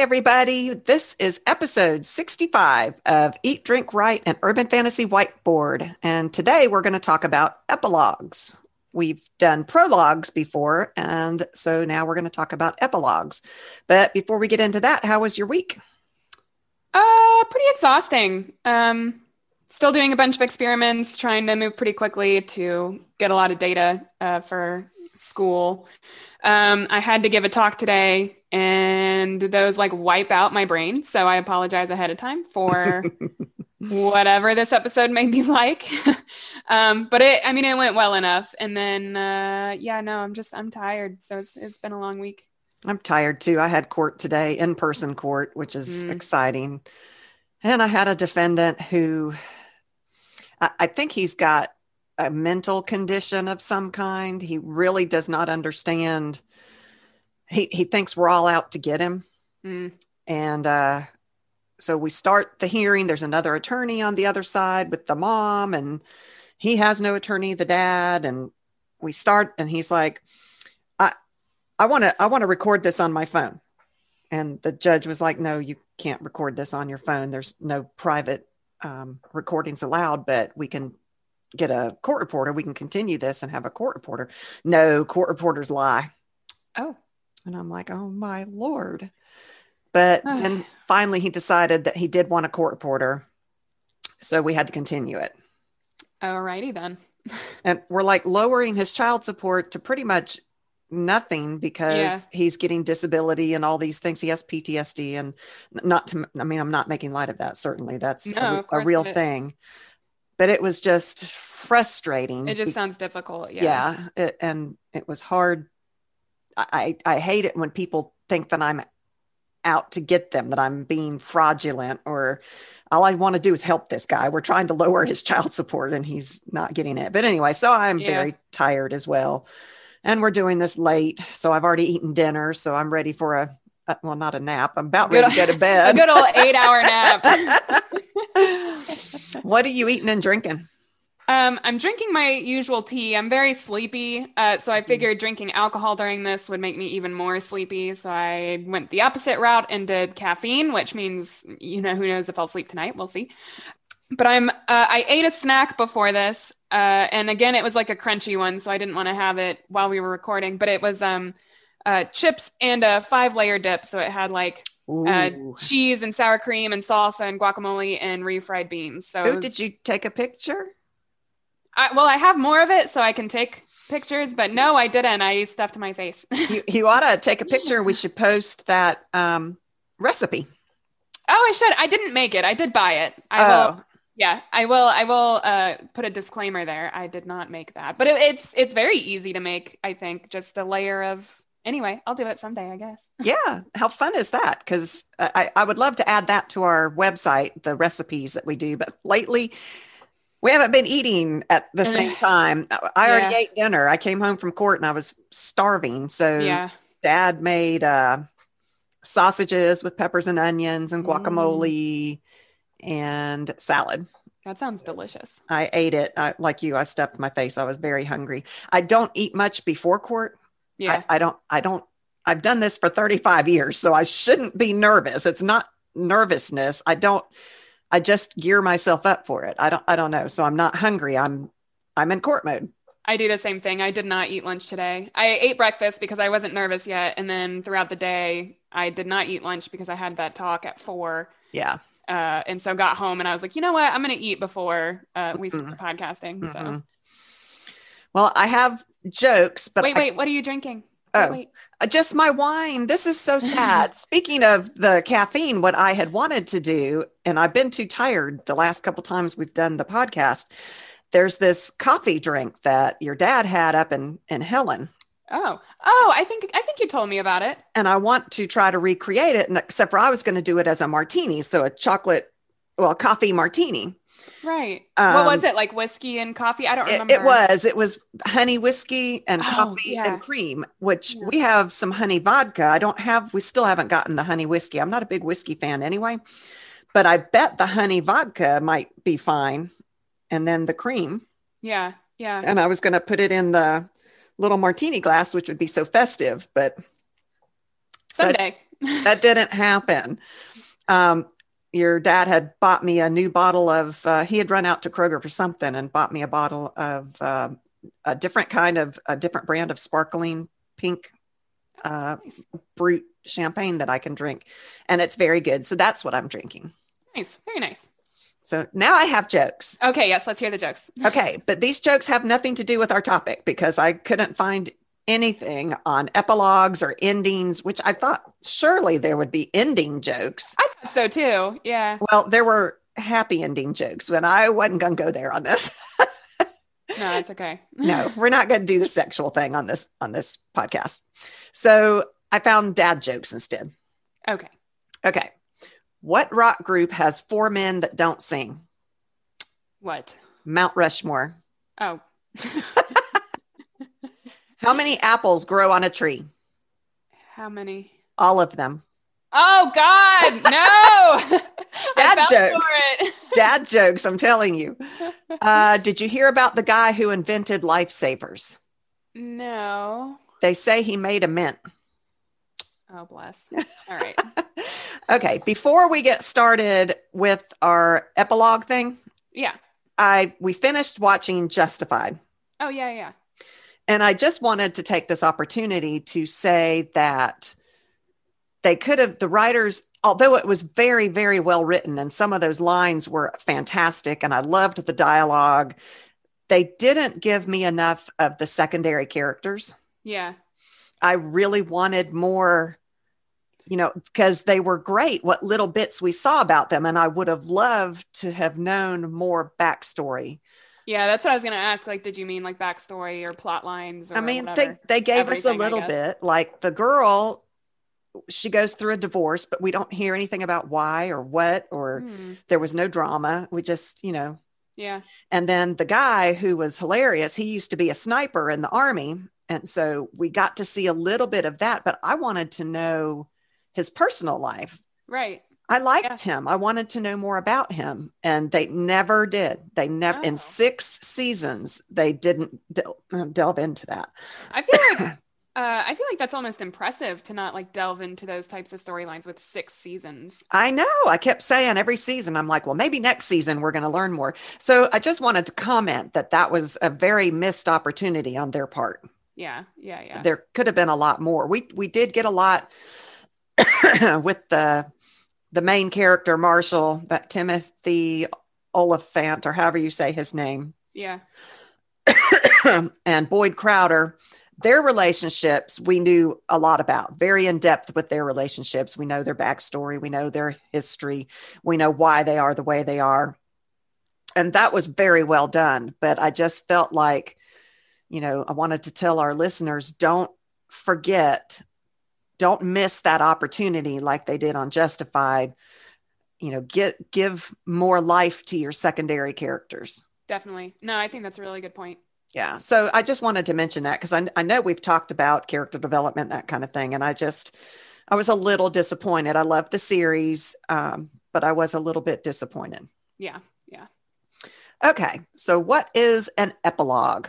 everybody. This is episode 65 of Eat, Drink, Write, and Urban Fantasy Whiteboard. And today we're going to talk about epilogues. We've done prologues before, and so now we're going to talk about epilogues. But before we get into that, how was your week? Uh, pretty exhausting. Um, still doing a bunch of experiments, trying to move pretty quickly to get a lot of data uh, for school. Um, I had to give a talk today, and those like wipe out my brain. So I apologize ahead of time for whatever this episode may be like. um, but it, I mean, it went well enough. And then, uh, yeah, no, I'm just, I'm tired. So it's, it's been a long week. I'm tired too. I had court today, in person court, which is mm. exciting. And I had a defendant who I, I think he's got a mental condition of some kind. He really does not understand. He, he thinks we're all out to get him. Mm. And uh, so we start the hearing. There's another attorney on the other side with the mom, and he has no attorney, the dad. And we start, and he's like, I, I want to, I want to record this on my phone. And the judge was like, No, you can't record this on your phone. There's no private um, recordings allowed, but we can get a court reporter. We can continue this and have a court reporter. No, court reporters lie. Oh. And I'm like, oh my Lord. But then finally he decided that he did want a court reporter. So we had to continue it. Alrighty then. and we're like lowering his child support to pretty much nothing because yeah. he's getting disability and all these things. He has PTSD and not to, I mean, I'm not making light of that. Certainly that's no, a, a, real thing but it was just frustrating. It just sounds difficult. Yeah. Yeah. It, and it was hard. I, I hate it when people think that I'm out to get them, that I'm being fraudulent or all I want to do is help this guy. We're trying to lower his child support and he's not getting it. But anyway, so I'm yeah. very tired as well. And we're doing this late. So I've already eaten dinner. So I'm ready for a, a well, not a nap. I'm about ready to go to bed. a good old eight hour nap. what are you eating and drinking? Um, I'm drinking my usual tea. I'm very sleepy. Uh, so I figured drinking alcohol during this would make me even more sleepy. So I went the opposite route and did caffeine, which means, you know, who knows if I'll sleep tonight. We'll see. But I'm, uh, I ate a snack before this. Uh, and again, it was like a crunchy one. So I didn't want to have it while we were recording, but it was um, uh, chips and a five layer dip. So it had like uh, cheese and sour cream and salsa and guacamole and refried beans. So, was, did you take a picture? I, well, I have more of it, so I can take pictures. But no, I didn't. I stuffed my face. you, you ought to take a picture. We should post that um, recipe. Oh, I should. I didn't make it. I did buy it. I oh. will. Yeah, I will. I will uh, put a disclaimer there. I did not make that, but it, it's it's very easy to make. I think just a layer of anyway, I'll do it someday, I guess. yeah. How fun is that? Because I, I would love to add that to our website, the recipes that we do. But lately, we haven't been eating at the same time. I already yeah. ate dinner. I came home from court and I was starving. So yeah. dad made uh, sausages with peppers and onions and guacamole mm. and salad. That sounds delicious. I ate it I, like you. I stuffed my face. I was very hungry. I don't eat much before court yeah. I, I don't, I don't, I've done this for 35 years, so I shouldn't be nervous. It's not nervousness. I don't, I just gear myself up for it. I don't, I don't know. So I'm not hungry. I'm, I'm in court mode. I do the same thing. I did not eat lunch today. I ate breakfast because I wasn't nervous yet. And then throughout the day, I did not eat lunch because I had that talk at four. Yeah. Uh, and so got home and I was like, you know what? I'm going to eat before uh, we start mm-hmm. podcasting. Mm-hmm. So well, I have jokes, but wait, I, wait, what are you drinking? Oh, wait. Uh, just my wine. This is so sad. Speaking of the caffeine, what I had wanted to do, and I've been too tired the last couple times we've done the podcast. There's this coffee drink that your dad had up in in Helen. Oh, oh, I think I think you told me about it. And I want to try to recreate it, and except for I was going to do it as a martini, so a chocolate, well, coffee martini. Right. Um, what was um, it like whiskey and coffee? I don't remember. It, it was. It was honey whiskey and oh, coffee yeah. and cream, which yeah. we have some honey vodka. I don't have, we still haven't gotten the honey whiskey. I'm not a big whiskey fan anyway, but I bet the honey vodka might be fine. And then the cream. Yeah. Yeah. And I was going to put it in the little martini glass, which would be so festive, but someday. that didn't happen. Um, your dad had bought me a new bottle of, uh, he had run out to Kroger for something and bought me a bottle of uh, a different kind of, a different brand of sparkling pink uh, brut champagne that I can drink. And it's very good. So that's what I'm drinking. Nice. Very nice. So now I have jokes. Okay. Yes. Let's hear the jokes. okay. But these jokes have nothing to do with our topic because I couldn't find anything on epilogues or endings, which I thought surely there would be ending jokes. I thought so too. Yeah. Well, there were happy ending jokes, but I wasn't going to go there on this. no, it's okay. no, we're not going to do the sexual thing on this on this podcast. So I found dad jokes instead. Okay. Okay. What rock group has four men that don't sing? What? Mount Rushmore. Oh. How many apples grow on a tree? How many? All of them. Oh God, no! Dad jokes. Dad jokes. I'm telling you. Uh, did you hear about the guy who invented lifesavers? No. They say he made a mint. Oh, bless. All right. okay. Before we get started with our epilogue thing, yeah, I we finished watching Justified. Oh yeah, yeah. And I just wanted to take this opportunity to say that they could have the writers although it was very very well written and some of those lines were fantastic and i loved the dialogue they didn't give me enough of the secondary characters. Yeah. I really wanted more you know because they were great what little bits we saw about them and i would have loved to have known more backstory yeah, that's what I was gonna ask. Like, did you mean like backstory or plot lines? Or I mean, whatever? they they gave Everything, us a little bit. Like the girl she goes through a divorce, but we don't hear anything about why or what, or hmm. there was no drama. We just, you know. Yeah. And then the guy who was hilarious, he used to be a sniper in the army. And so we got to see a little bit of that, but I wanted to know his personal life. Right. I liked yeah. him. I wanted to know more about him, and they never did. They never, oh. in six seasons, they didn't del- delve into that. I feel like Uh, I feel like that's almost impressive to not like delve into those types of storylines with six seasons. I know. I kept saying every season, I'm like, well, maybe next season we're going to learn more. So I just wanted to comment that that was a very missed opportunity on their part. Yeah, yeah, yeah. There could have been a lot more. We we did get a lot with the the main character Marshall, that Timothy Olyphant, or however you say his name. Yeah. and Boyd Crowder their relationships we knew a lot about very in depth with their relationships we know their backstory we know their history we know why they are the way they are and that was very well done but i just felt like you know i wanted to tell our listeners don't forget don't miss that opportunity like they did on justified you know get give more life to your secondary characters definitely no i think that's a really good point yeah. So I just wanted to mention that because I, I know we've talked about character development, that kind of thing. And I just, I was a little disappointed. I love the series, um, but I was a little bit disappointed. Yeah. Yeah. Okay. So what is an epilogue?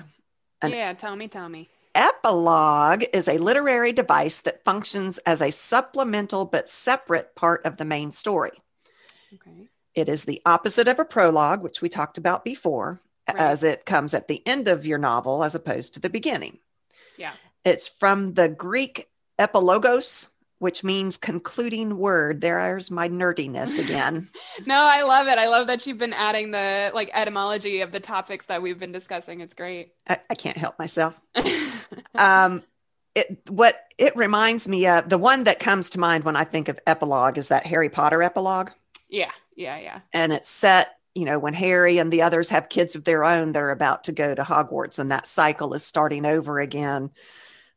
An yeah. Tell me, tell me. Epilogue is a literary device that functions as a supplemental but separate part of the main story. Okay. It is the opposite of a prologue, which we talked about before, right. as it comes at the end of your novel as opposed to the beginning. Yeah. It's from the Greek epilogos, which means concluding word. There's my nerdiness again. no, I love it. I love that you've been adding the like etymology of the topics that we've been discussing. It's great. I, I can't help myself. um, it, what it reminds me of, the one that comes to mind when I think of epilogue is that Harry Potter epilogue. Yeah, yeah, yeah. And it's set you know, when Harry and the others have kids of their own, they're about to go to Hogwarts, and that cycle is starting over again.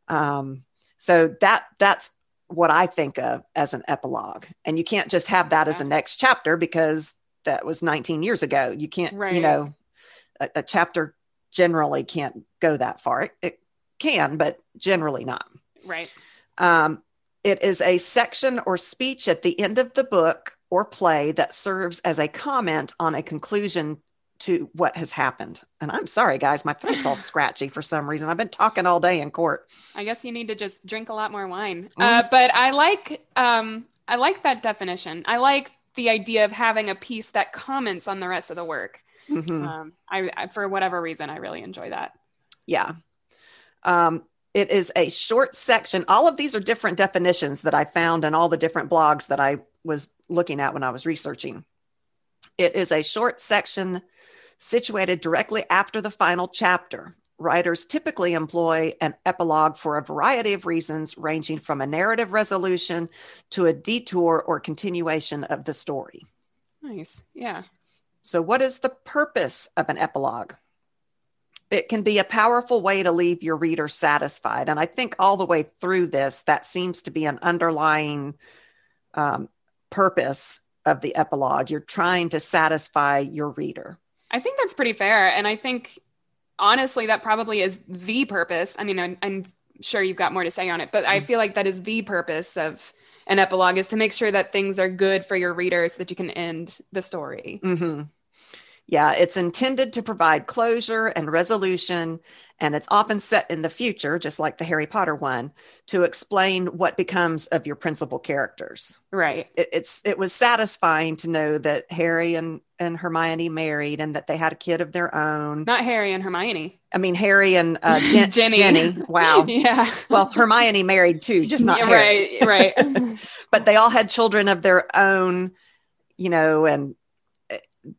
Um, so that that's what I think of as an epilogue, and you can't just have that yeah. as a next chapter because that was 19 years ago. You can't, right. you know, a, a, chapter generally can't go that far. It, it can, but generally not. Right. Um, it is a section or speech at the end of the book or play that serves as a comment on a conclusion to what has happened. And I'm sorry, guys, my throat's all scratchy for some reason. I've been talking all day in court. I guess you need to just drink a lot more wine. Mm-hmm. Uh, but I like um, I like that definition. I like the idea of having a piece that comments on the rest of the work. Mm-hmm. Um, I, I, for whatever reason, I really enjoy that. Yeah. Um, it is a short section. All of these are different definitions that I found in all the different blogs that I was looking at when I was researching. It is a short section situated directly after the final chapter. Writers typically employ an epilogue for a variety of reasons, ranging from a narrative resolution to a detour or continuation of the story. Nice. Yeah. So, what is the purpose of an epilogue? It can be a powerful way to leave your reader satisfied. And I think all the way through this, that seems to be an underlying um, purpose of the epilogue. You're trying to satisfy your reader. I think that's pretty fair. And I think, honestly, that probably is the purpose. I mean, I'm, I'm sure you've got more to say on it, but I mm. feel like that is the purpose of an epilogue is to make sure that things are good for your reader so that you can end the story. Mm-hmm. Yeah, it's intended to provide closure and resolution, and it's often set in the future, just like the Harry Potter one, to explain what becomes of your principal characters. Right. It, it's it was satisfying to know that Harry and and Hermione married, and that they had a kid of their own. Not Harry and Hermione. I mean Harry and uh, Jen- Ginny. Ginny. Wow. yeah. Well, Hermione married too, just not Harry. Right. Right. but they all had children of their own, you know, and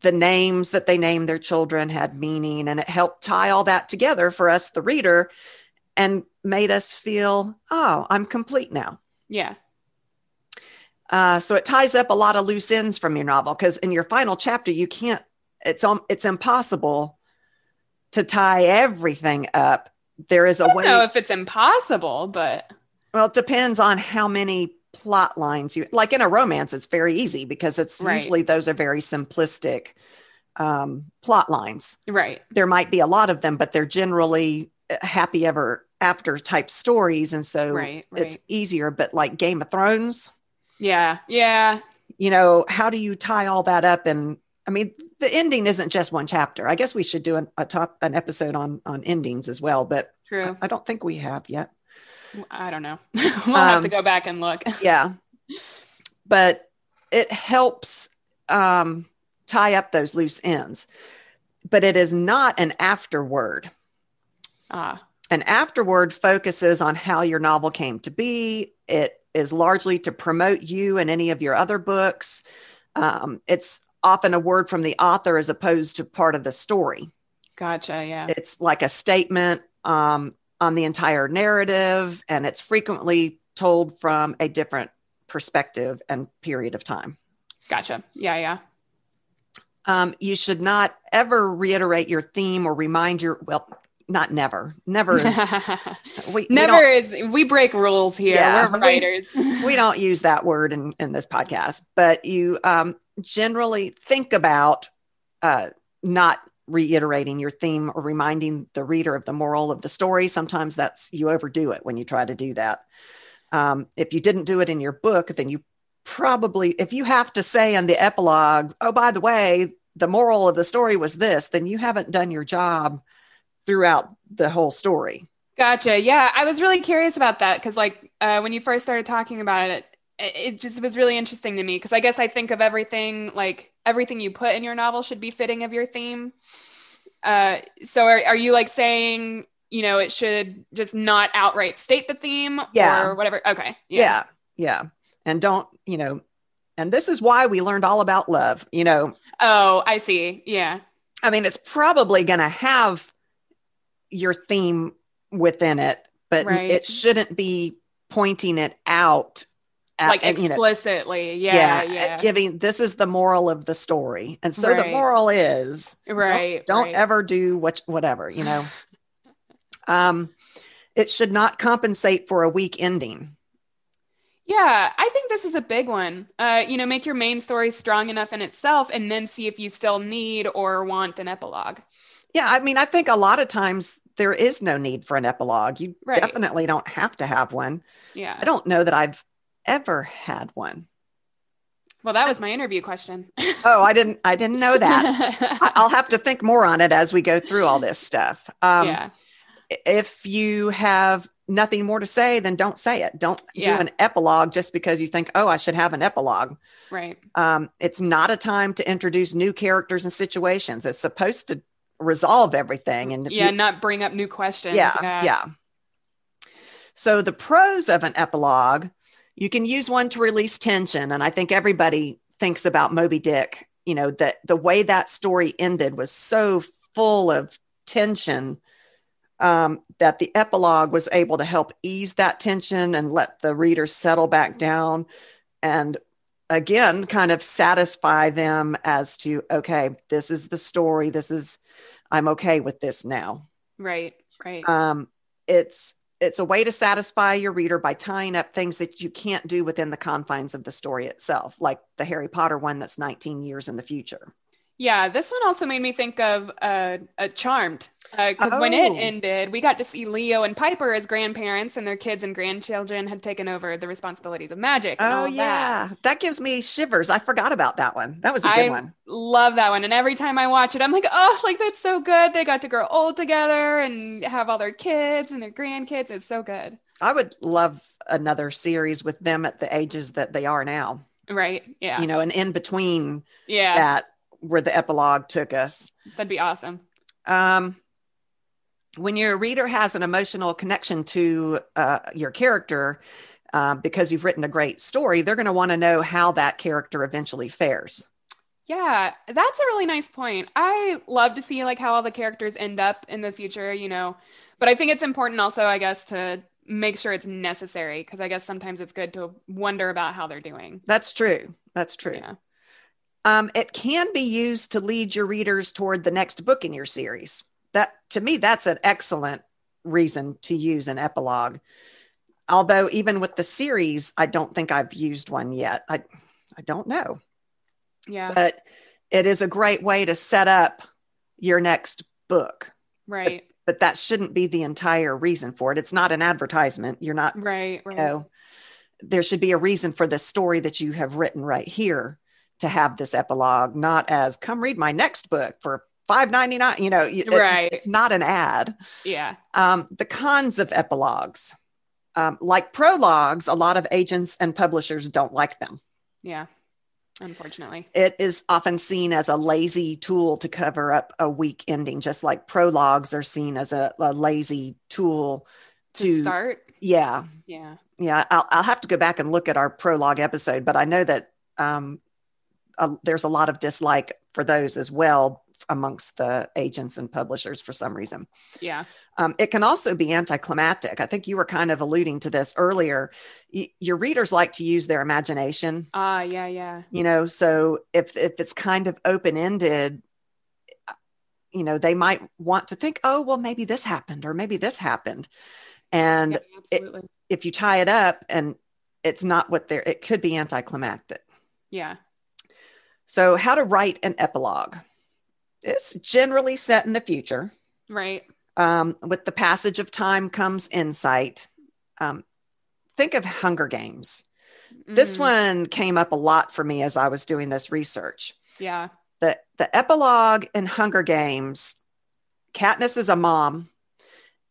the names that they named their children had meaning and it helped tie all that together for us the reader and made us feel oh i'm complete now. Yeah. Uh, so it ties up a lot of loose ends from your novel because in your final chapter you can't it's um, it's impossible to tie everything up. There is a way know if it's impossible but well it depends on how many plot lines you like in a romance it's very easy because it's right. usually those are very simplistic um, plot lines. Right. There might be a lot of them but they're generally uh, happy ever after type stories. And so right, right. it's easier but like game of thrones. Yeah yeah. You know how do you tie all that up? And i mean the ending isn't just one chapter. I guess we should do an, a top an episode on on endings as well but true. I, I don't think we have yet I don't know. we'll um, have to um, go back and look. yeah. But it helps um, tie up those loose ends. But it is not an afterword. Ah. An afterword focuses on how your novel came to be. It is largely to promote you and any of your other books. Um, it's often a word from the author as opposed to part of the story. Gotcha. Yeah. It's like a statement. Um, on the entire narrative, and it's frequently told from a different perspective and period of time. Gotcha. Yeah, yeah. Um, you should not ever reiterate your theme or remind your well, not never. Never is. we, never we is. We break rules here. Yeah, We're writers. We, we, don't use that word in in this podcast, but you um, generally think about uh, not reiterating your theme or reminding the reader of the moral of the story. Sometimes that's you overdo it when you try to do that. Um, if you didn't do it in your book, then you probably, if you have to say in the epilogue, oh, by the way, the moral of the story was this, then you haven't done your job throughout the whole story. Gotcha. Yeah, I was really curious about that because, like, uh, when you first started talking about it, it just was really interesting to me because I guess I think of everything like everything you put in your novel should be fitting of your theme. Uh, so are, are you like saying, you know, it should just not outright state the theme yeah. or whatever? Okay. Yeah. yeah. Yeah. And don't, you know, and this is why we learned all about love, you know. Oh, I see. Yeah. I mean, it's probably going to have your theme within it, but right. it shouldn't be pointing it out at, like explicitly you know, yeah, yeah, yeah giving this is the moral of the story and so right. the moral is right don't, don't right. ever do what whatever you know um it should not compensate for a weak ending yeah, I think this is a big one. Uh, you know, make your main story strong enough in itself and then see if you still need or want an epilogue. Yeah, I mean, I think a lot of times there is no need for an epilogue. You right. definitely don't have to have one. Yeah. I don't know that I've ever had one. Well, that was my interview question. oh, I didn't. I didn't know that. I'll have to think more on it as we go through all this stuff. Um, yeah. If you have nothing more to say, then don't say it. Don't yeah. do an epilogue just because you think, oh, I should have an epilogue. Right. Um, it's not a time to introduce new characters and situations. It's supposed to resolve everything and yeah, you, not bring up new questions. Yeah, yeah. Yeah. So the pros of an epilogue, you can use one to release tension. And I think everybody thinks about Moby Dick, you know, that the way that story ended was so full of tension um, that the epilogue was able to help ease that tension and let the reader settle back down and again kind of satisfy them as to okay this is the story this is i'm okay with this now right right um it's it's a way to satisfy your reader by tying up things that you can't do within the confines of the story itself like the harry potter one that's 19 years in the future yeah, this one also made me think of uh, a Charmed because uh, oh. when it oh. ended, we got to see Leo and Piper as grandparents, and their kids and grandchildren had taken over the responsibilities of magic. oh yeah, that. that. gives me shivers. I forgot about that one. That was a good I one. Love that one, and every time I watch it, I'm like, oh, like that's so good. They got to grow old together and have all their kids and their grandkids. It's so good. I would love another series with them at the ages that they are now. Right. Yeah. You know, and in between yeah. that where the epilogue took us. That'd be awesome. Um, when your reader has an emotional connection to uh, your character, uh, because you've written a great story, they're going to want to know how that character eventually fares. Yeah, that's a really nice point. I love to see like how all the characters end up in the future, you know. But I think it's important also, I guess, to make sure it's necessary because I guess sometimes it's good to wonder about how they're doing. That's true. That's true. Yeah. Um, it can be used to lead your readers toward the next book in your series. That to me, that's an excellent reason to use an epilogue. Although even with the series, I don't think I've used one yet. I I don't know. Yeah. But it is a great way to set up your next book. Right. But, but that shouldn't be the entire reason for it. It's not an advertisement. You're not right. right. You know, there should be a reason for the story that you have written right here to have this epilogue, not as come read my next book for five ninety nine. You know, it's, right. it's not an ad. Yeah. Um, the cons of epilogues, um, like prologues, a lot of agents and publishers don't like them. Yeah. Unfortunately, it is often seen as a lazy tool to cover up a weak ending, just like prologues are seen as a, a lazy tool to, to start. Yeah. Yeah. Yeah. I'll, I'll have to go back and look at our prologue episode, but I know that um, uh, there's a lot of dislike for those as well amongst the agents and publishers for some reason. Yeah. Um, it can also be anticlimactic. I think you were kind of alluding to this earlier. Y- your readers like to use their imagination. Ah, uh, yeah, yeah. You know, so if if it's kind of open ended, you know, they might want to think, oh, well, maybe this happened or maybe this happened, and yeah, it, if you tie it up and it's not what they're, it could be anticlimactic. Yeah. So, how to write an epilogue? It's generally set in the future. Right. Um, with the passage of time comes insight. Um, think of Hunger Games. Mm-hmm. This one came up a lot for me as I was doing this research. Yeah. The the epilogue in Hunger Games, Katniss is a mom,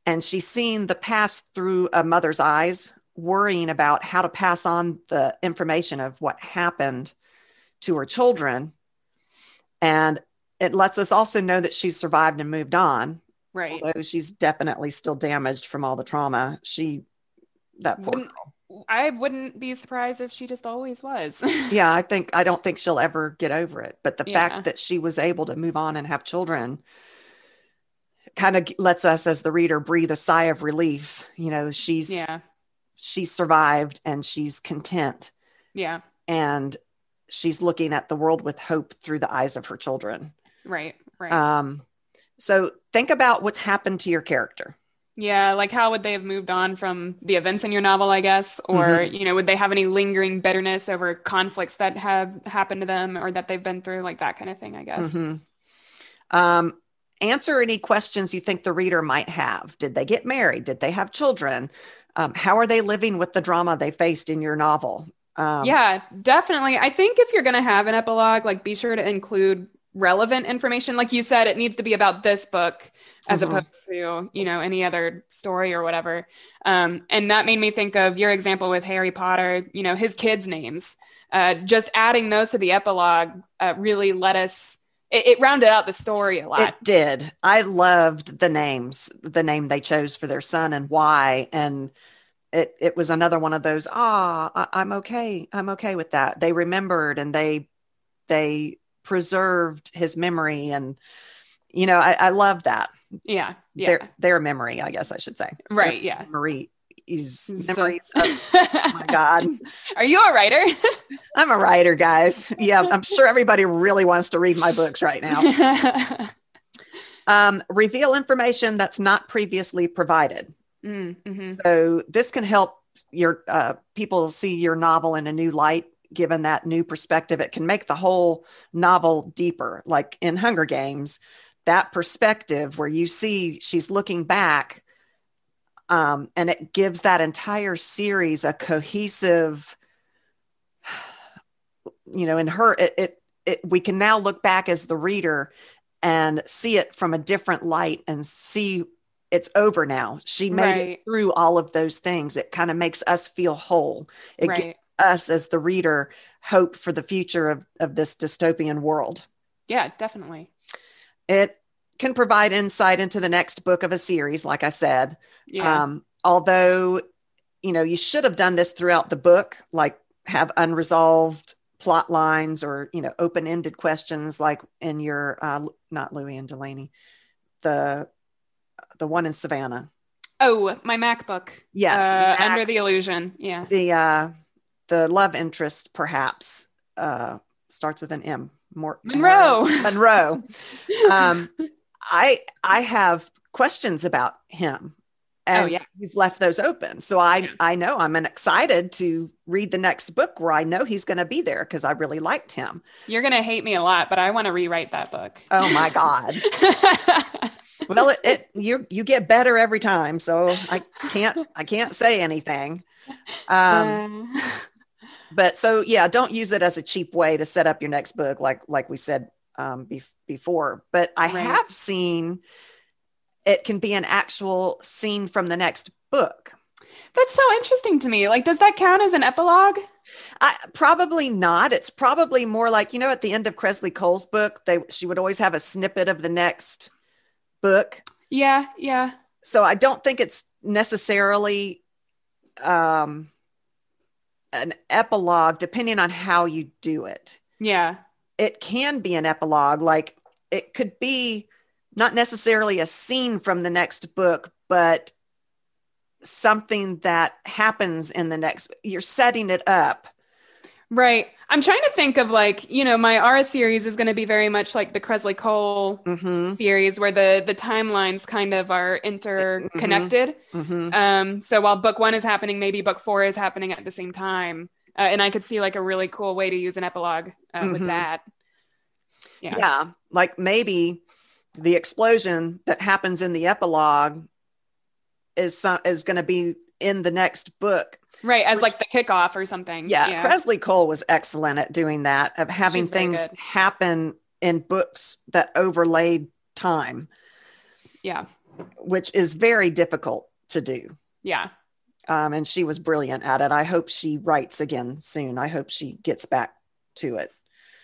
and she's seen the past through a mother's eyes, worrying about how to pass on the information of what happened to her children. And it lets us also know that she's survived and moved on. Right. Although she's definitely still damaged from all the trauma. She, that poor wouldn't, girl. I wouldn't be surprised if she just always was. yeah, I think, I don't think she'll ever get over it. But the yeah. fact that she was able to move on and have children kind of lets us as the reader breathe a sigh of relief. You know, she's, yeah, she's survived and she's content. Yeah. And she's looking at the world with hope through the eyes of her children. Right, right. Um, so think about what's happened to your character. Yeah, like how would they have moved on from the events in your novel, I guess? Or, mm-hmm. you know, would they have any lingering bitterness over conflicts that have happened to them or that they've been through, like that kind of thing, I guess? Mm-hmm. Um, answer any questions you think the reader might have. Did they get married? Did they have children? Um, how are they living with the drama they faced in your novel? Um, yeah, definitely. I think if you're going to have an epilogue, like be sure to include relevant information. Like you said, it needs to be about this book as mm-hmm. opposed to, you know, any other story or whatever. Um, and that made me think of your example with Harry Potter, you know, his kids' names. Uh, just adding those to the epilogue uh, really let us it, it, rounded out the story a lot. It did. I loved the names, the name they chose for their son and why. And it it was another one of those ah I, i'm okay i'm okay with that. They remembered and they they preserved his memory and you know i, I love that. Yeah yeah. their their memory i guess i should say. Right their yeah. memory is memories so, of, oh my god. Are you a writer? I'm a writer guys. Yeah i'm sure everybody really wants to read my books right now. Um, reveal information that's not previously provided Mm-hmm. So this can help your uh, people see your novel in a new light. Given that new perspective, it can make the whole novel deeper. Like in Hunger Games, that perspective where you see she's looking back, um, and it gives that entire series a cohesive. You know, in her, it, it, it we can now look back as the reader and see it from a different light and see it's over now. She made right. it through all of those things. It kind of makes us feel whole. It right. gives us as the reader hope for the future of, of this dystopian world. Yeah, definitely. It can provide insight into the next book of a series, like I said. Yeah. Um, although, you know, you should have done this throughout the book, like have unresolved plot lines or, you know, open ended questions like in your, uh, not Louis and Delaney, the the one in Savannah. Oh, my MacBook. Yes, uh, Mac, Under the Illusion. Yeah. The uh, the love interest perhaps uh, starts with an M. More Monroe. Monroe. um, I I have questions about him. Oh, and oh, yeah. you've left those open. So I yeah. I know I'm excited to read the next book where I know he's going to be there because I really liked him. You're going to hate me a lot, but I want to rewrite that book. Oh my god. well, it, it, you you get better every time, so I can't I can't say anything. Um, uh. but so yeah, don't use it as a cheap way to set up your next book, like like we said um, be- before. But I right. have seen it can be an actual scene from the next book. That's so interesting to me. Like, does that count as an epilogue? I, probably not. It's probably more like you know, at the end of Kresley Cole's book, they she would always have a snippet of the next book. Yeah, yeah. So I don't think it's necessarily um, an epilogue, depending on how you do it. Yeah. It can be an epilogue. Like it could be not necessarily a scene from the next book, but something that happens in the next. You're setting it up. Right. I'm trying to think of like, you know, my Aura series is going to be very much like the Kresley Cole mm-hmm. series where the the timelines kind of are interconnected. Mm-hmm. mm-hmm. Um, so while book one is happening, maybe book four is happening at the same time. Uh, and I could see like a really cool way to use an epilogue uh, mm-hmm. with that. Yeah. yeah. Like maybe the explosion that happens in the epilogue is, some, is going to be in the next book right as Which, like the kickoff or something yeah, yeah. Kresley cole was excellent at doing that of having things happen in books that overlaid time. Yeah. Which is very difficult to do. Yeah. Um, and she was brilliant at it. I hope she writes again soon. I hope she gets back to it.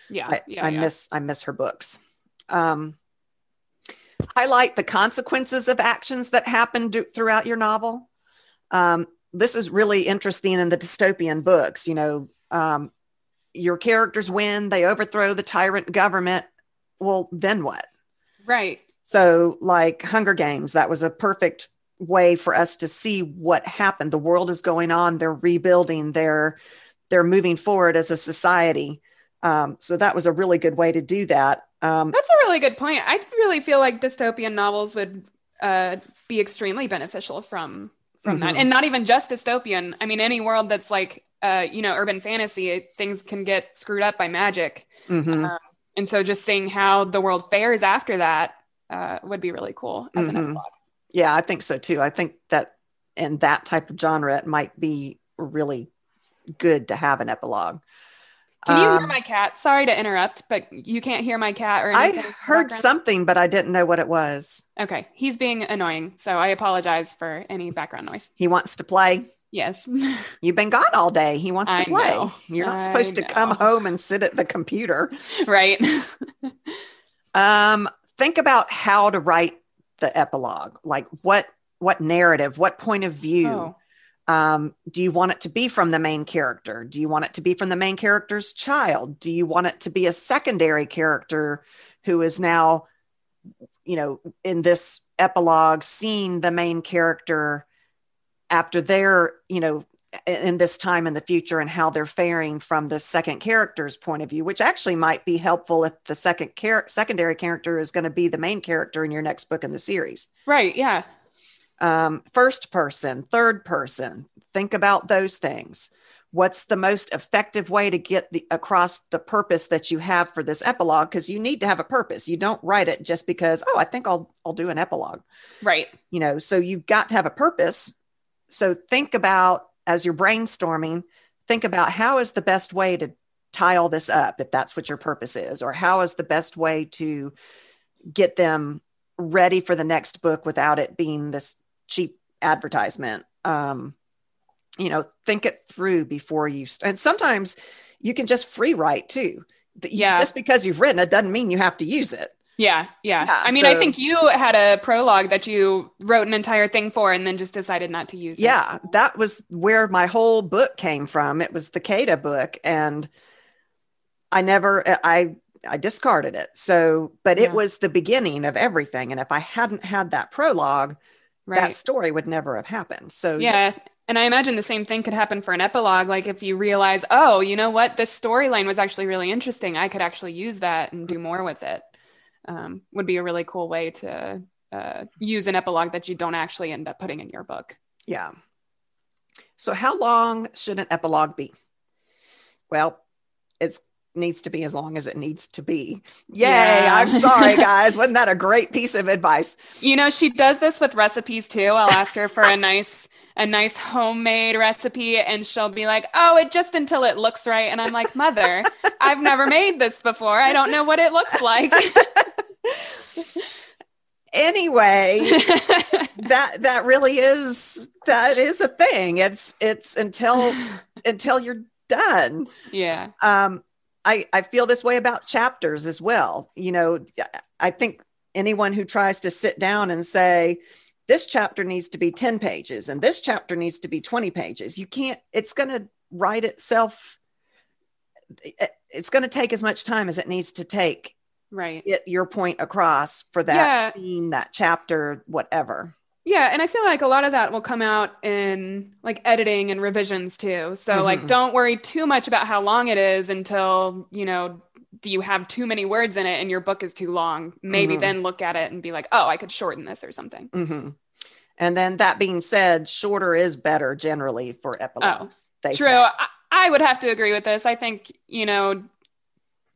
Yeah i, yeah, I yeah. miss i miss her books. Um, highlight the consequences of actions that happen do, throughout your novel. Um, this is really interesting in the dystopian books. You know, um, your characters win, they overthrow the tyrant government. Well, then what? Right. So, like Hunger Games, that was a perfect way for us to see what happened. The world is going on; they're rebuilding. They're they're moving forward as a society. Um, so that was a really good way to do that. Um, That's a really good point. I really feel like dystopian novels would uh, be extremely beneficial from from mm-hmm. that and not even just dystopian i mean any world that's like uh you know urban fantasy things can get screwed up by magic mm-hmm. um, and so just seeing how the world fares after that uh, would be really cool as mm-hmm. an epilogue yeah i think so too i think that in that type of genre it might be really good to have an epilogue. Can you um, hear my cat? Sorry to interrupt, but you can't hear my cat or anything. I heard something, but I didn't know what it was. Okay. He's being annoying. So I apologize for any background noise. He wants to play. Yes. You've been gone all day. He wants to play. Know. You're not I supposed know. to come home and sit at the computer. Right. um, think about how to write the epilogue. Like what what narrative, what point of view. Oh. Um, do you want it to be from the main character? Do you want it to be from the main character's child? Do you want it to be a secondary character who is now, you know, in this epilogue seeing the main character after they're, you know, in this time in the future and how they're faring from the second character's point of view, which actually might be helpful if the second char- secondary character is going to be the main character in your next book in the series. Right. Yeah um, first person, third person. Think about those things. What's the most effective way to get the, across the purpose that you have for this epilogue? Because you need to have a purpose. You don't write it just because, oh, I think I'll I'll do an epilogue. Right. You know, so you've got to have a purpose. So think about as you're brainstorming, think about how is the best way to tie all this up if that's what your purpose is, or how is the best way to get them ready for the next book without it being this cheap advertisement. Um, you know, think it through before you. St- and sometimes you can just free write too. Yeah. Just because you've written it doesn't mean you have to use it. Yeah, yeah. yeah I mean, so, I think you had a prologue that you wrote an entire thing for and then just decided not to use yeah, it. Yeah, that was where my whole book came from. It was the Kata book and I never I I discarded it. So, but yeah. it was the beginning of everything and if I hadn't had that prologue, right. that story would never have happened. So yeah. And I imagine the same thing could happen for an epilogue. Like if you realize, oh, you know what, this storyline was actually really interesting. I could actually use that and do more with it. Um, would be a really cool way to uh, use an epilogue that you don't actually end up putting in your book. Yeah. So how long should an epilogue be? Well, it's needs to be as long as it needs to be. Yay. Yeah. I'm sorry, guys. Wasn't that a great piece of advice? You know, she does this with recipes too. I'll ask her for a nice a nice homemade recipe and she'll be like, "Oh, it just until it looks right." And I'm like, "Mother, I've never made this before. I don't know what it looks like." anyway, that that really is that is a thing. It's it's until until you're done. Yeah. Um I, I feel this way about chapters as well. You know, I think anyone who tries to sit down and say, this chapter needs to be 10 pages and this chapter needs to be 20 pages, you can't, it's going to write itself. Eh, it's going to take as much time as it needs to take. Right. Get your point across for that yeah. scene, that chapter, whatever. Yeah, and I feel like a lot of that will come out in like editing and revisions too. So mm-hmm. like don't worry too much about how long it is until, you know, do you have too many words in it and your book is too long? Maybe mm-hmm. then look at it and be like, "Oh, I could shorten this or something." Mm-hmm. And then that being said, shorter is better generally for epilogues. Oh, true. I, I would have to agree with this. I think, you know,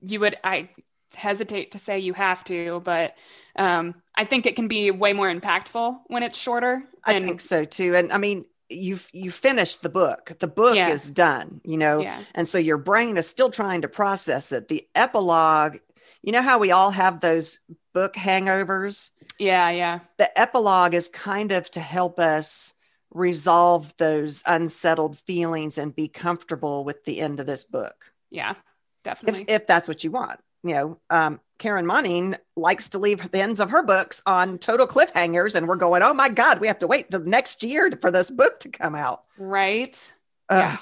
you would I hesitate to say you have to, but um, I think it can be way more impactful when it's shorter. And- I think so too. And I mean, you've you finished the book the book yeah. is done you know yeah. and so your brain is still trying to process it the epilogue you know how we all have those book hangovers yeah yeah the epilogue is kind of to help us resolve those unsettled feelings and be comfortable with the end of this book yeah definitely if, if that's what you want you know, um, Karen Moning likes to leave the ends of her books on total cliffhangers, and we're going, oh my God, we have to wait the next year for this book to come out. Right. Uh,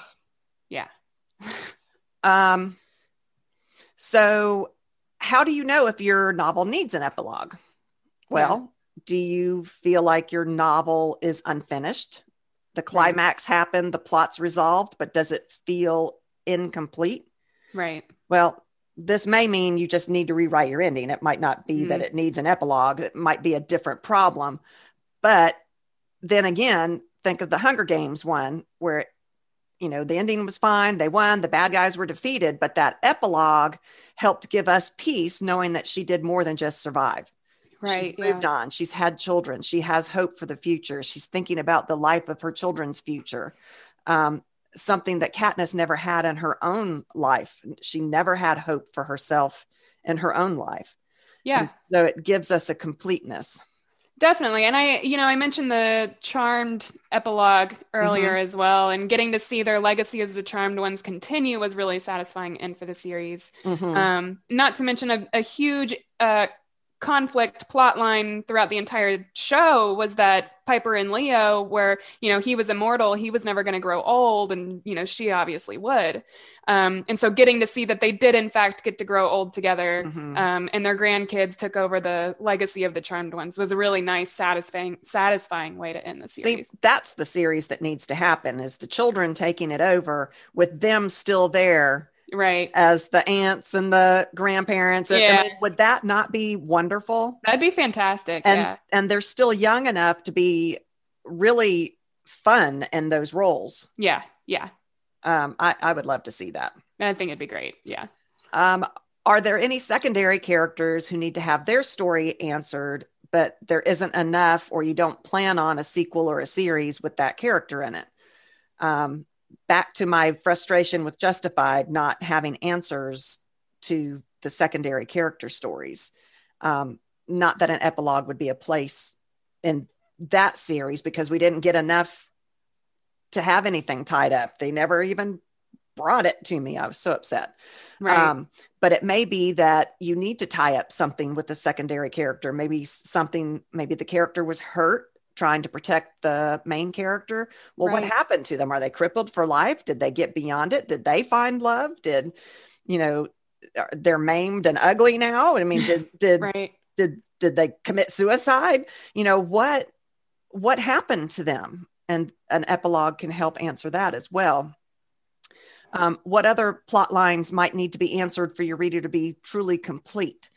yeah. Yeah. um, so, how do you know if your novel needs an epilogue? Well, yeah. do you feel like your novel is unfinished? The climax right. happened, the plot's resolved, but does it feel incomplete? Right. Well, this may mean you just need to rewrite your ending. It might not be mm-hmm. that it needs an epilogue, it might be a different problem. But then again, think of the Hunger Games one where, you know, the ending was fine, they won, the bad guys were defeated, but that epilogue helped give us peace knowing that she did more than just survive. Right. She moved yeah. on. She's had children. She has hope for the future. She's thinking about the life of her children's future. Um, something that Katniss never had in her own life. She never had hope for herself in her own life. Yeah. And so it gives us a completeness. Definitely. And I, you know, I mentioned the Charmed epilogue earlier mm-hmm. as well. And getting to see their legacy as the Charmed ones continue was really satisfying end for the series. Mm-hmm. Um, not to mention a, a huge uh, conflict plot line throughout the entire show was that Piper and Leo were, you know, he was immortal, he was never going to grow old, and you know, she obviously would. Um, and so, getting to see that they did in fact get to grow old together, mm-hmm. um, and their grandkids took over the legacy of the Charmed ones was a really nice, satisfying, satisfying way to end the series. See, that's the series that needs to happen: is the children taking it over with them still there right. as the aunts and the grandparents yeah. I mean, would that not be wonderful? That'd be fantastic and yeah. and they're still young enough to be really fun in those roles. Yeah yeah. Um i i would love to see that. I think it'd be great yeah. Um are there any secondary characters who need to have their story answered but there isn't enough or you don't plan on a sequel or a series with that character in it? Um back to my frustration with Justified not having answers to the secondary character stories. Um, not that an epilogue would be a place in that series because we didn't get enough to have anything tied up. They never even brought it to me. I was so upset. Right. Um, but it may be that you need to tie up something with the secondary character. Maybe something, maybe the character was hurt trying to protect the main character. Well, right. what happened to them? Are they crippled for life? Did they get beyond it? Did they find love? Did, you know, they're maimed and ugly now? I mean, did, did, right. did, did they commit suicide? You know, what, what happened to them? And an epilogue can help answer that as well. Um, what other plot lines might need to be answered for your reader to be truly complete?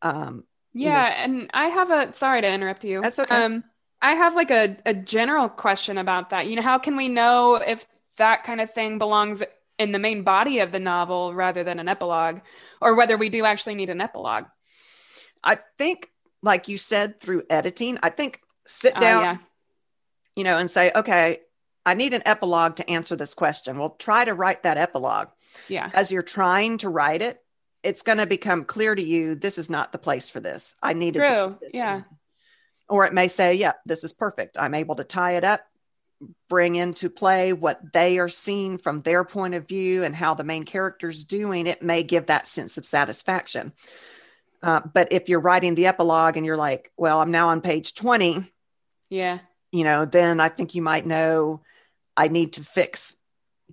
Um, yeah, you know. and I have a sorry to interrupt you. That's okay. Um, I have like a, a general question about that. You know, how can we know if that kind of thing belongs in the main body of the novel rather than an epilogue, or whether we do actually need an epilogue? I think, like you said, through editing, I think sit oh, down, uh, yeah. you know, and say, okay, I need an epilogue to answer this question. Well, try to write that epilogue. Yeah. As you're trying to write it, it's going to become clear to you this is not the place for this. I need to. Yeah. Or it may say, yeah, this is perfect. I'm able to tie it up, bring into play what they are seeing from their point of view and how the main character's doing. It may give that sense of satisfaction. Uh, but if you're writing the epilogue and you're like, well, I'm now on page 20. Yeah. You know, then I think you might know I need to fix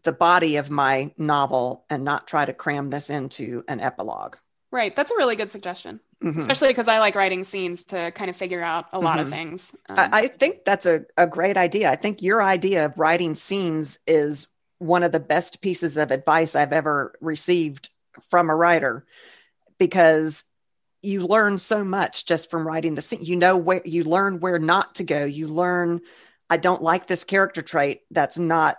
the body of my novel and not try to cram this into an epilogue. Right. That's a really good suggestion mm-hmm. especially because I like writing scenes to kind of figure out a lot mm-hmm. of things. Um, I, I, think that's a, a great idea. I think your idea of writing scenes is one of the best pieces of advice I've ever received from a writer because you learn so much just from writing the scene. You know where you learn where not to go. You learn, I don't like this character trait. That's not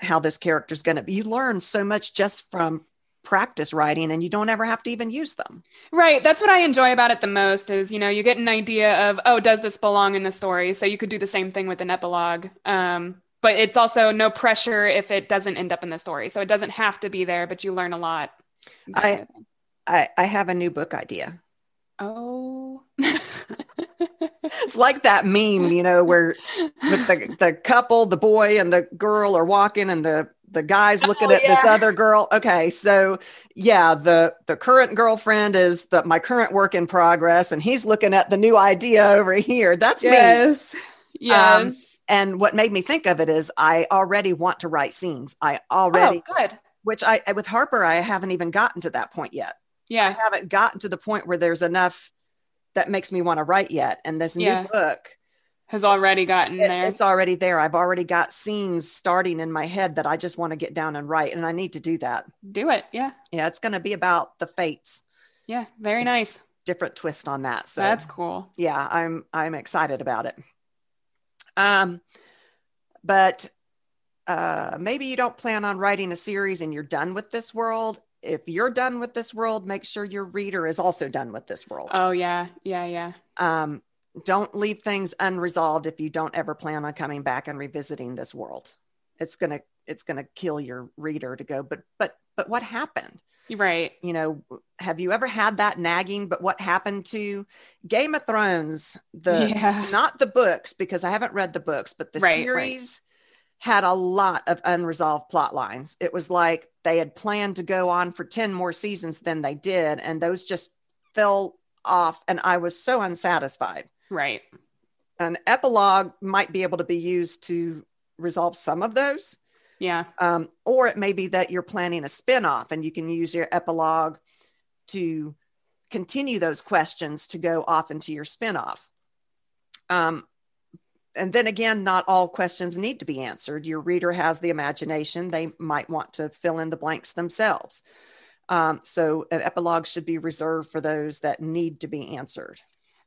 how this character is going to be. You learn so much just from practice writing and you don't ever have to even use them. Right. That's what I enjoy about it the most is, you know, you get an idea of, oh, does this belong in the story? So you could do the same thing with an epilogue. Um, but it's also no pressure if it doesn't end up in the story. So it doesn't have to be there, but you learn a lot. I, I, I have a new book idea. Oh. it's like that meme, you know, where with the, the couple, the boy and the girl are walking and the the guy's looking oh, at yeah. this other girl. Okay, so yeah, the the current girlfriend is the my current work in progress, and he's looking at the new idea over here. That's yes. me. Yes. Um, and what made me think of it is I already want to write scenes. I already oh, good. Which I with Harper I haven't even gotten to that point yet. Yeah, I haven't gotten to the point where there's enough that makes me want to write yet. And this yeah. new book has already gotten it, there. It's already there. I've already got scenes starting in my head that I just want to get down and write, and I need to do that. Do it, yeah. Yeah, it's going to be about the fates. Yeah, very nice. Different twist on that. So that's cool. Yeah, I'm I'm excited about it. Um, but uh, maybe you don't plan on writing a series and you're done with this world. If you're done with this world, make sure your reader is also done with this world. Oh yeah, yeah, yeah. Um, don't leave things unresolved if you don't ever plan on coming back and revisiting this world. it's going to it's to kill your reader to go but but but what happened right you know have you ever had that nagging but what happened to game of thrones the yeah. not the books because i haven't read the books but the right, series right. Had a lot of unresolved plot lines it was like they had planned to go on for 10 more seasons than they did and those just fell off and i was so unsatisfied right an epilogue might be able to be used to resolve some of those yeah. Um, or it may be that you're planning a spin-off and you can use your epilogue to continue those questions to go off into your spin-off. Um, and then again, not all questions need to be answered. Your reader has the imagination. They might want to fill in the blanks themselves. Um, so an epilogue should be reserved for those that need to be answered.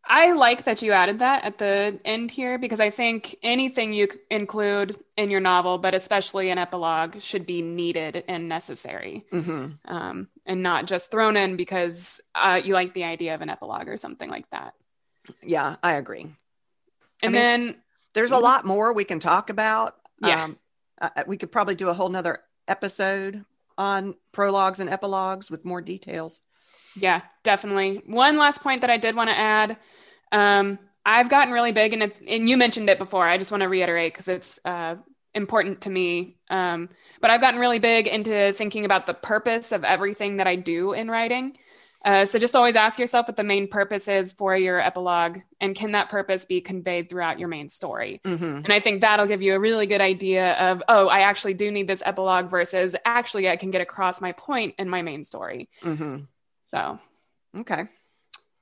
I like that you added that at the end here because I think anything you include in your novel, but especially an epilogue, should be needed and necessary, mm-hmm. um, and not just thrown in because uh, you like the idea of an epilogue or something like that. Yeah, I agree. And I mean, then there's a lot more we can talk about. Yeah, um, uh, we could probably do a whole nother episode on prologues and epilogues with more details. Yeah, definitely. One last point that I did want to add. Um, I've gotten really big, and, it, and you mentioned it before. I just want to reiterate because it's uh, important to me. Um, but I've gotten really big into thinking about the purpose of everything that I do in writing. Uh, so just always ask yourself what the main purpose is for your epilogue, and can that purpose be conveyed throughout your main story? Mm-hmm. And I think that'll give you a really good idea of, oh, I actually do need this epilogue versus actually I can get across my point in my main story. Mm-hmm. So, okay.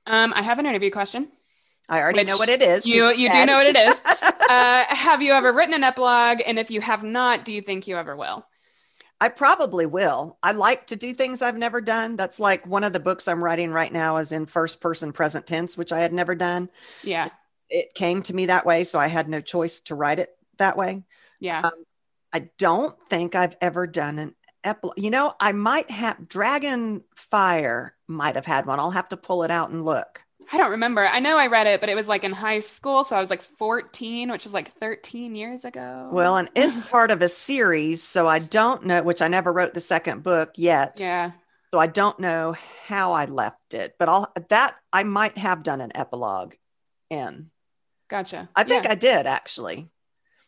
Um, I have an interview question. I already know what it is. You you do know what it is. uh, have you ever written an epilogue? And if you have not, do you think you ever will? I probably will. I like to do things I've never done. That's like one of the books I'm writing right now is in first person present tense, which I had never done. Yeah. It came to me that way, so I had no choice to write it that way. Yeah. Um, I don't think I've ever done an epilogue. You know, I might have Dragon Fire might have had one. I'll have to pull it out and look. I don't remember. I know I read it, but it was like in high school. So I was like 14, which was like 13 years ago. Well, and it's part of a series. So I don't know, which I never wrote the second book yet. Yeah. So I don't know how I left it, but I'll that I might have done an epilogue in. Gotcha. I think yeah. I did actually,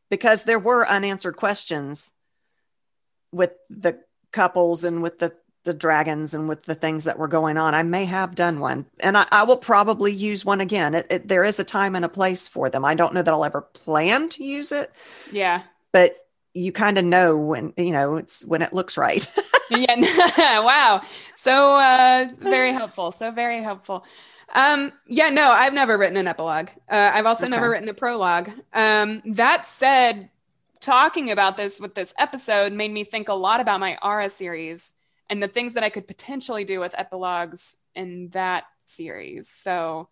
because there were unanswered questions with the couples and with the the dragons and with the things that were going on. I may have done one, and I, I will probably use one again. It, it, there is a time and a place for them. I don't know that I'll ever plan to use it. Yeah, but you kind of know when you know it's when it looks right. yeah. wow. So uh, very helpful. So very helpful. Um, yeah. No, I've never written an epilogue. Uh, I've also okay. never written a prologue. Um, that said, talking about this with this episode made me think a lot about my Ara series and the things that I could potentially do with epilogues in that series. So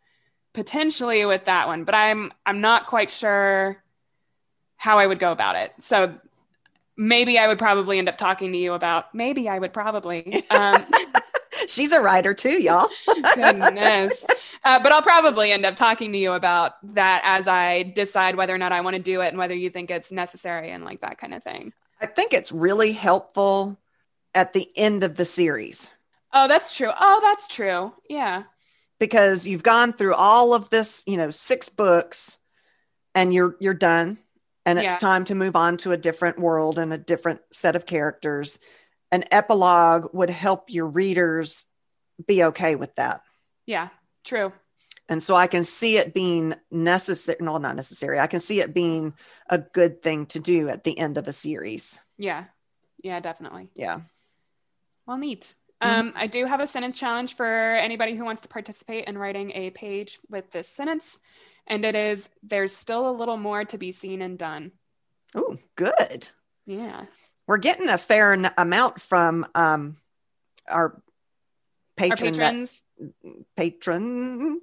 potentially with that one, but I'm I'm not quite sure how I would go about it. So maybe I would probably end up talking to you about maybe I would probably um, She's a writer too, y'all. goodness. Uh, but I'll probably end up talking to you about that as I decide whether or not I want to do it and whether you think it's necessary and like that kind of thing. I think it's really helpful at the end of the series. Oh, that's true. Oh, that's true. Yeah. Because you've gone through all of this, you know, six books and you're you're done and it's yeah. time to move on to a different world and a different set of characters. An epilogue would help your readers be okay with that. Yeah, true. And so I can see it being necessary, no, not necessary. I can see it being a good thing to do at the end of a series. Yeah. Yeah, definitely. Yeah. Well, neat. Mm-hmm. Um, I do have a sentence challenge for anybody who wants to participate in writing a page with this sentence. And it is there's still a little more to be seen and done. Oh, good. Yeah. We're getting a fair n- amount from um, our patron. Our patrons. That, patron.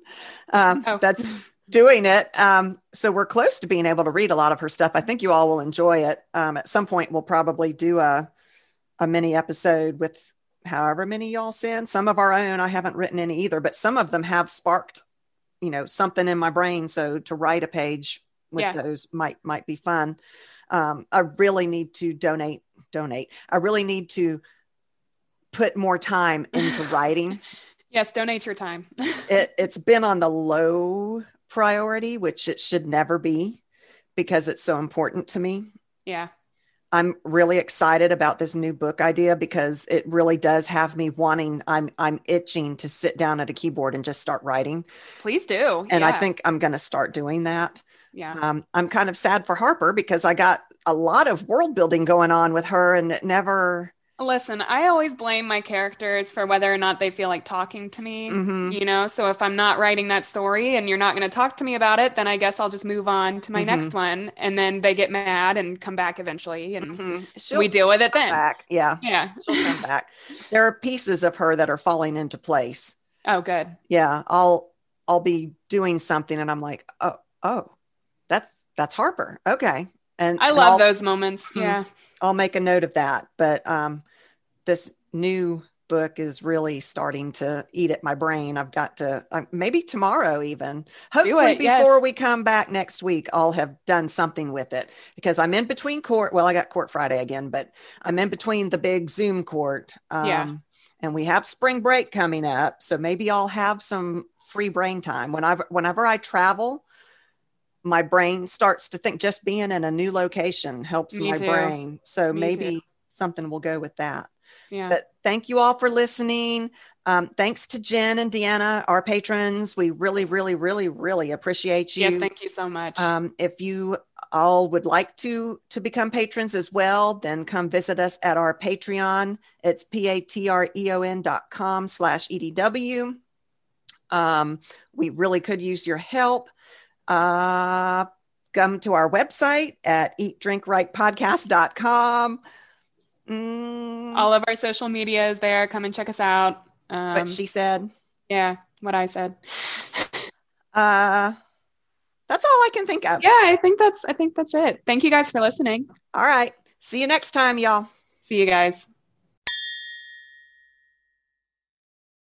Um, oh. That's doing it. Um, so we're close to being able to read a lot of her stuff. I think you all will enjoy it. Um, at some point, we'll probably do a a mini episode with however many y'all send. Some of our own, I haven't written any either, but some of them have sparked, you know, something in my brain. So to write a page with yeah. those might might be fun. Um, I really need to donate, donate. I really need to put more time into writing. yes, donate your time. it, it's been on the low priority, which it should never be because it's so important to me. Yeah. I'm really excited about this new book idea because it really does have me wanting I'm I'm itching to sit down at a keyboard and just start writing. Please do. And yeah. I think I'm going to start doing that. Yeah. Um, I'm kind of sad for Harper because I got a lot of world building going on with her and it never Listen, I always blame my characters for whether or not they feel like talking to me. Mm-hmm. You know, so if I'm not writing that story and you're not going to talk to me about it, then I guess I'll just move on to my mm-hmm. next one. And then they get mad and come back eventually, and mm-hmm. we deal with it then. Back. Yeah, yeah, she'll come back. There are pieces of her that are falling into place. Oh, good. Yeah, I'll I'll be doing something, and I'm like, oh, oh, that's that's Harper. Okay, and I love I'll, those moments. Hmm. Yeah, I'll make a note of that. But um, this new book is really starting to eat at my brain. I've got to uh, maybe tomorrow even. Hopefully before yes. we come back next week, I'll have done something with it because I'm in between court. Well, I got court Friday again, but I'm in between the big Zoom court. Um, yeah. And we have spring break coming up, so maybe I'll have some free brain time. Whenever whenever I travel, my brain starts to think just being in a new location helps Me my too. brain. So Me maybe too. something will go with that. Yeah. But thank you all for listening. Um, thanks to Jen and Deanna, our patrons. We really, really, really, really appreciate you. Yes, thank you so much. Um, if you all would like to to become patrons as well, then come visit us at our Patreon. It's p-a-t-r-e-o-n dot com slash edw. Um, we really could use your help. Uh, come to our website at eatdrinkwritepodcast.com. Mm. All of our social media is there. Come and check us out. Um, what she said. Yeah, what I said. Uh, that's all I can think of. Yeah, I think that's I think that's it. Thank you guys for listening. All right. See you next time, y'all. See you guys.